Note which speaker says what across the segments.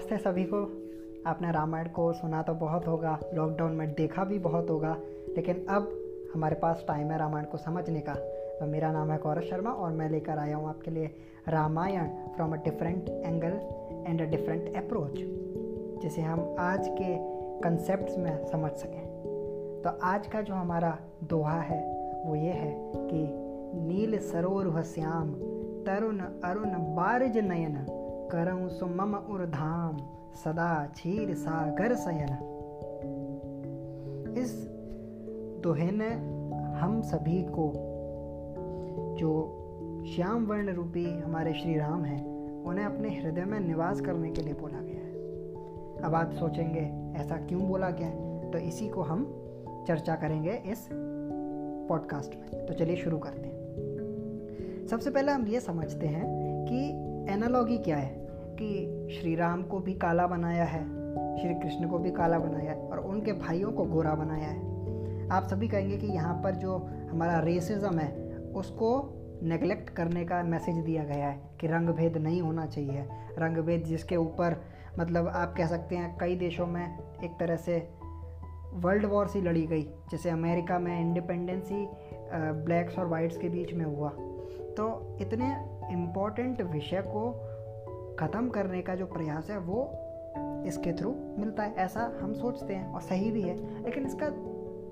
Speaker 1: नमस्ते सभी को। आपने रामायण को सुना तो बहुत होगा लॉकडाउन में देखा भी बहुत होगा, लेकिन अब हमारे पास टाइम है रामायण को समझने का। तो मेरा नाम है गौरव शर्मा और मैं लेकर आया हूँ आपके लिए Ramayan from a different angle and a different approach जिसे हम आज के कंसेप्ट में समझ सकें। तो आज का जो हमारा दोहा है, वो ये है कि नील सरोर श्याम, तरुण अरुण बारिज नयन। करऊँ सुमम उर्धाम सदा क्षीर सागर सयन। इस दोहे ने हम सभी को, जो श्याम वर्ण रूपी हमारे श्री राम हैं, उन्हें अपने हृदय में निवास करने के लिए बोला गया है। अब आप सोचेंगे, ऐसा क्यों बोला गया तो इसी को हम चर्चा करेंगे इस पॉडकास्ट में। तो चलिए शुरू करते हैं। सबसे पहले हम ये समझते हैं कि एनालॉगी क्या है। कि श्री राम को भी काला बनाया है, श्री कृष्ण को भी काला बनाया है और उनके भाइयों को गोरा बनाया है। आप सभी कहेंगे कि यहाँ पर जो हमारा रेसिज्म है, उसको नेगलेक्ट करने का मैसेज दिया गया है कि रंग भेद नहीं होना चाहिए। रंग भेद जिसके ऊपर मतलब आप कह सकते हैं, कई देशों में एक तरह से वर्ल्ड वॉर सी लड़ी गई, जैसे अमेरिका में इंडिपेंडेंसी ब्लैक्स और वाइट्स के बीच में हुआ। तो इतने इम्पोर्टेंट विषय को ख़त्म करने का जो प्रयास है, वो इसके थ्रू मिलता है। ऐसा हम सोचते हैं और सही भी है। लेकिन इसका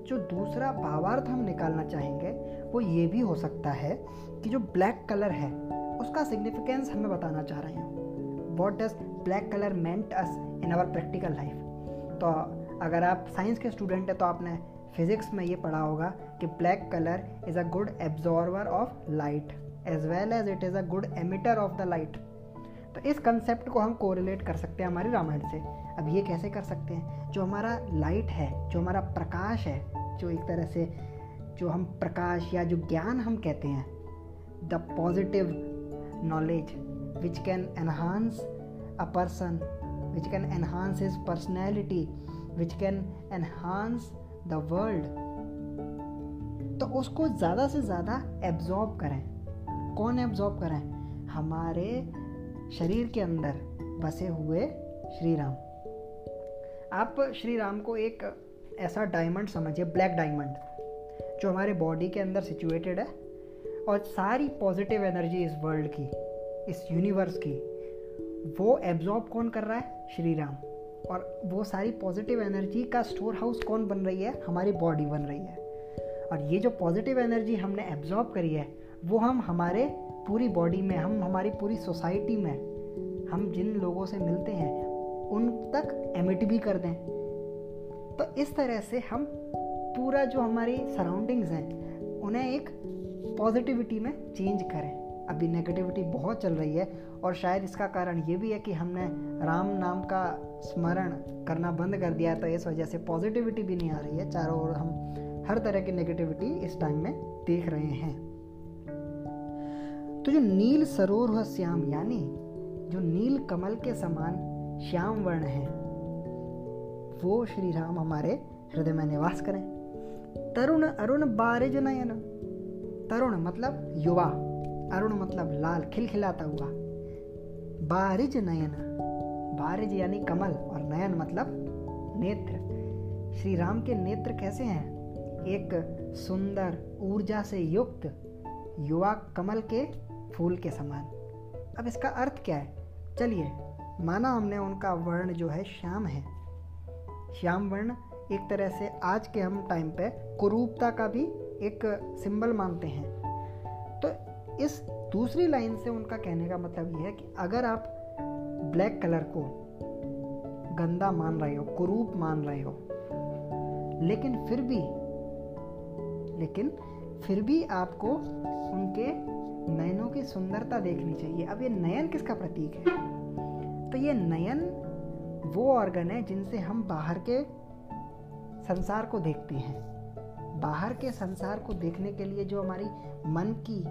Speaker 1: जो दूसरा भावार्थ हम निकालना चाहेंगे, वो ये भी हो सकता है कि जो ब्लैक कलर है, उसका सिग्निफिकेंस हमें बताना चाह रहे हैं। What does black colour meant us in our practical life तो अगर आप साइंस के स्टूडेंट हैं तो आपने फिजिक्स में ये पढ़ा होगा कि black colour is a good absorber of light as well as it is a good emitter of the light तो इस कंसेप्ट को हम कोरिलेट कर सकते हैं हमारी रामायण से। अब ये कैसे कर सकते हैं? जो हमारा लाइट है, जो हमारा प्रकाश है, जो एक तरह से जो हम प्रकाश या जो ज्ञान हम कहते हैं the positive knowledge which can enhance a person which can enhance his personality which can enhance the world तो उसको ज़्यादा से ज़्यादा एब्जॉर्ब करें। कौन एब्जॉर्ब करें? हमारे शरीर के अंदर बसे हुए श्री राम आप श्री राम को एक ऐसा डायमंड समझिए ब्लैक डायमंड जो हमारे बॉडी के अंदर सिचुएटेड है और सारी पॉजिटिव एनर्जी इस वर्ल्ड की, इस यूनिवर्स की, वो एब्जॉर्ब कौन कर रहा है? श्री राम और वो सारी पॉजिटिव एनर्जी का स्टोर हाउस कौन बन रही है? हमारी बॉडी बन रही है। और ये जो पॉजिटिव एनर्जी हमने एब्जॉर्ब करी है, वो हम हमारे पूरी बॉडी में, हम, हमारी पूरी सोसाइटी में, हम जिन लोगों से मिलते हैं, उन तक एमिट भी कर दें। तो इस तरह से हम पूरा जो हमारी सराउंडिंग्स हैं, उन्हें एक पॉजिटिविटी में चेंज करें। अभी नेगेटिविटी बहुत चल रही है, और शायद इसका कारण ये भी है कि हमने राम नाम का स्मरण करना बंद कर दिया तो इस वजह से पॉजिटिविटी भी नहीं आ रही है। चारों ओर हम हर तरह की नेगेटिविटी इस टाइम में देख रहे हैं। तो जो नील सरोर श्याम, यानी जो नील कमल के समान श्याम वर्ण है, वो श्री राम हमारे हृदय में निवास करें। तरुण अरुण बारिज नयन, तरुण मतलब युवा, अरुण मतलब लाल, खिलखिलाता हुआ। बारिज नयन, बारिज यानी कमल, और नयन मतलब नेत्र। श्री राम के नेत्र कैसे हैं? एक सुंदर, ऊर्जा से युक्त, युवा कमल के फूल के समान। अब इसका अर्थ क्या है? चलिए, माना हमने उनका वर्ण जो है श्याम है। श्याम वर्ण एक तरह से आज के हम टाइम पे कुरूपता का भी एक सिंबल मानते हैं। तो इस दूसरी लाइन से उनका कहने का मतलब ये है कि अगर आप ब्लैक कलर को गंदा मान रहे हो, कुरूप मान रहे हो, लेकिन फिर भी, लेकिन फिर भी आपको उनके नयनों की सुंदरता देखनी चाहिए। अब ये नयन किसका प्रतीक है? तो ये नयन वो ऑर्गन है जिनसे हम बाहर के संसार को देखते हैं। बाहर के संसार को देखने के लिए जो हमारी मन की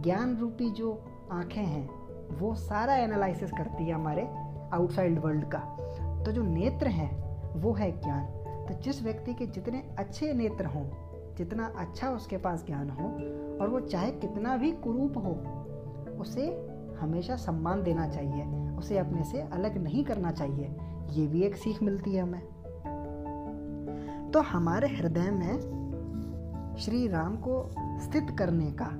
Speaker 1: ज्ञान रूपी जो आँखें हैं, वो सारा एनालिसिस करती है हमारे आउटसाइड वर्ल्ड का। तो जो नेत्र हैं, वो है ज्ञान। तो जिस व्यक्ति के जितने अच्छे नेत्र हों, जितना अच्छा उसके पास ज्ञान हो और वो चाहे कितना भी कुरूप हो, उसे हमेशा सम्मान देना चाहिए, उसे अपने से अलग नहीं करना चाहिए। ये भी एक सीख मिलती है हमें। तो हमारे हृदय में श्री राम को स्थित करने का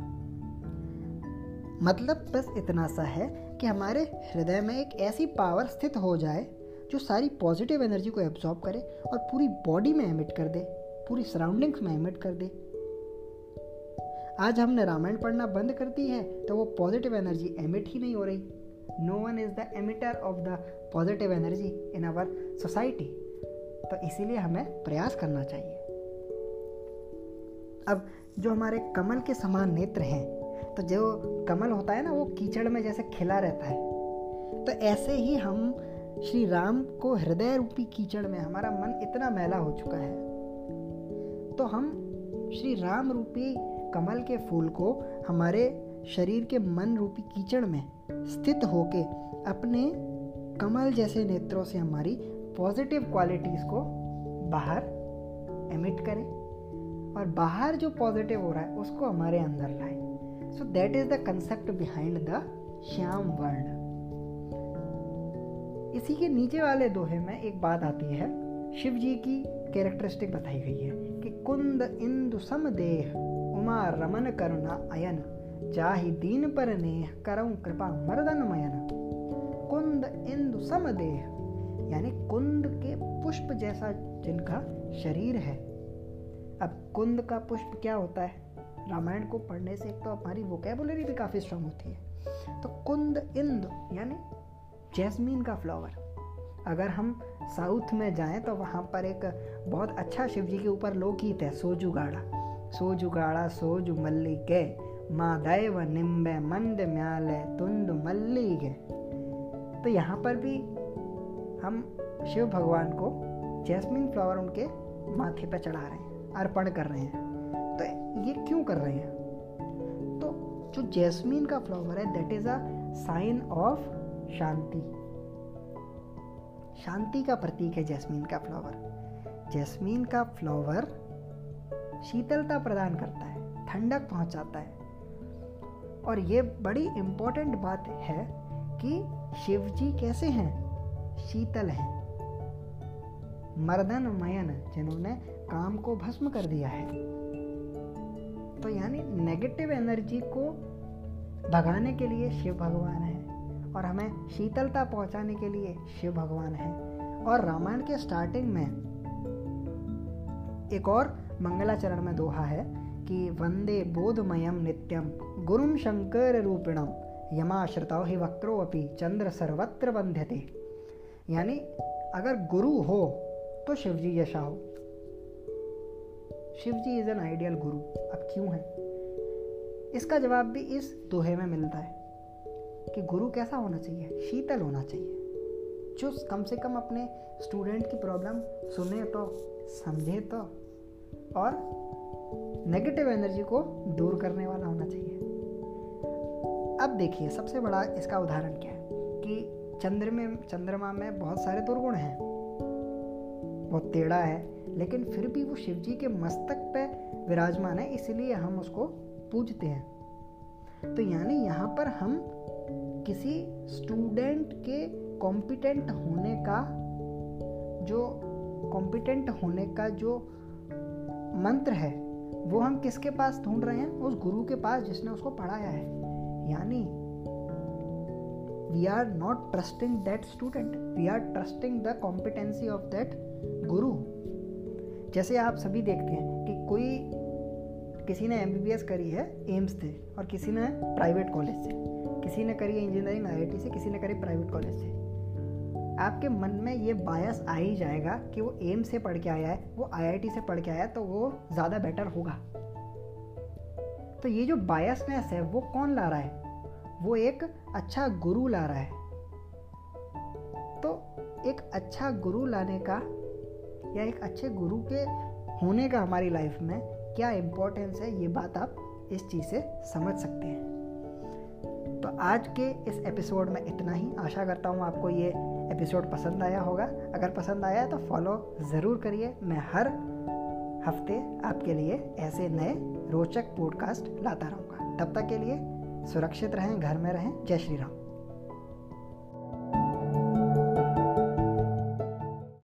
Speaker 1: मतलब बस इतना सा है कि हमारे हृदय में एक ऐसी पावर स्थित हो जाए, जो सारी पॉजिटिव एनर्जी को एब्जॉर्ब करे और पूरी बॉडी में एमिट कर दे, पूरी सराउंडिंग्स में एमिट कर दे। आज हमने रामायण पढ़ना बंद कर दी है तो वो पॉजिटिव एनर्जी एमिट ही नहीं हो रही। No one is the emitter of the positive energy in our society तो इसीलिए हमें प्रयास करना चाहिए। अब जो हमारे कमल के समान नेत्र हैं तो जो कमल होता है ना, वो कीचड़ में जैसे खिला रहता है। तो ऐसे ही हम श्री राम को हृदय रूपी कीचड़ में हमारा मन इतना मैला हो चुका है। तो हम श्री राम रूपी कमल के फूल को हमारे शरीर के मन रूपी कीचड़ में स्थित होके अपने कमल जैसे नेत्रों से हमारी पॉजिटिव क्वालिटीज़ को बाहर एमिट करें और बाहर जो पॉजिटिव हो रहा है, उसको हमारे अंदर लाए। So that is the concept behind the Shyam वर्ण इसी के नीचे वाले दोहे में एक बात आती है। शिव जी की कैरेक्टरिस्टिक बताई गई है कि कुंद इंदु समदेह उमा रमन करुणा अयन, जाहि दीन पर नेह करऊं कृपा मर्दन मयन। कुंद इंदु समदेह, यानी कुंद के पुष्प जैसा जिनका शरीर है। अब कुंद का पुष्प क्या होता है? रामायण को पढ़ने से एक तो हमारी वोकेबुलरी भी काफ़ी स्ट्रांग होती है। तो कुंद इंद, यानी जैस्मीन का फ्लावर अगर हम साउथ में जाएँ तो वहाँ पर एक बहुत अच्छा शिव जी के ऊपर लोकगीत है, सोजू गाड़ा। सोजू गाड़ा सोजू माँ दैव निम्बे मंद म्याले तुंद मल्ली के तो यहाँ पर भी हम शिव भगवान को जैस्मिन फ्लावर उनके माथे पर चढ़ा रहे हैं, अर्पण कर रहे हैं। तो ये क्यों कर रहे हैं? तो जो जैस्मिन का फ्लावर है that is a sign of शांति। शांति का प्रतीक है जैस्मिन का फ्लावर। जैस्मिन का फ्लावर शीतलता प्रदान करता है, ठंडक पहुंचाता है। और ये बड़ी इंपॉर्टेंट बात है कि शिव जी कैसे हैं? शीतल हैं। मर्दन मयन, जिन्होंने काम को भस्म कर दिया है। तो यानी नेगेटिव एनर्जी को भगाने के लिए शिव भगवान है और हमें शीतलता पहुँचाने के लिए शिव भगवान है। और रामायण के स्टार्टिंग में एक और मंगलाचरण में दोहा है कि वंदे बोधमयम नित्यम गुरुम शंकर रूपिणम यमाश्रिता ही वक्रो अपि चंद्र सर्वत्र बंध्यते। यानी, अगर गुरु हो तो शिवजी यशा हो शिवजी इज़ एन आइडियल गुरु। अब क्यों है? इसका जवाब भी इस दोहे में मिलता है कि गुरु कैसा होना चाहिए? शीतल होना चाहिए। जो कम से कम अपने स्टूडेंट की प्रॉब्लम सुने तो समझे तो और नेगेटिव एनर्जी को दूर करने वाला होना चाहिए। अब देखिए, सबसे बड़ा इसका उदाहरण क्या है? कि चंद्र में, चंद्रमा में बहुत सारे दुर्गुण हैं। बहुत टेढ़ा है, लेकिन फिर भी वो शिव जी के मस्तक पे विराजमान है, इसलिए हम उसको पूजते हैं। तो यानी यहाँ पर हम किसी स्टूडेंट के कॉम्पिटेंट होने का, जो कॉम्पिटेंट होने का जो मंत्र है, वो हम किसके पास ढूंढ रहे हैं? उस गुरु के पास जिसने उसको पढ़ाया है। यानी we are not trusting that student we are trusting the competency of that guru. जैसे आप सभी देखते हैं कि कोई, किसी ने एमबीबीएस करी है एम्स से और किसी ने प्राइवेट कॉलेज से। किसी ने करी है इंजीनियरिंग आईआईटी से, किसी ने करी प्राइवेट कॉलेज से। आपके मन में ये बायस आ ही जाएगा कि वो एम से पढ़ के आया है, वो आईआईटी से पढ़ के आया है तो वो ज़्यादा बेटर होगा। तो ये जो बायसनेस है, वो कौन ला रहा है? वो एक अच्छा गुरु ला रहा है। तो एक अच्छा गुरु लाने का या एक अच्छे गुरु के होने का हमारी लाइफ में क्या इम्पोर्टेंस है, ये बात आप इस चीज़ से समझ सकते हैं। तो आज के इस एपिसोड में इतना ही। आशा करता हूँ आपको ये एपिसोड पसंद आया होगा। अगर पसंद आया तो फॉलो ज़रूर करिए। मैं हर हफ़्ते आपके लिए ऐसे नए रोचक पॉडकास्ट लाता रहूँगा। तब तक के लिए सुरक्षित रहें, घर में रहें। जय श्री राम।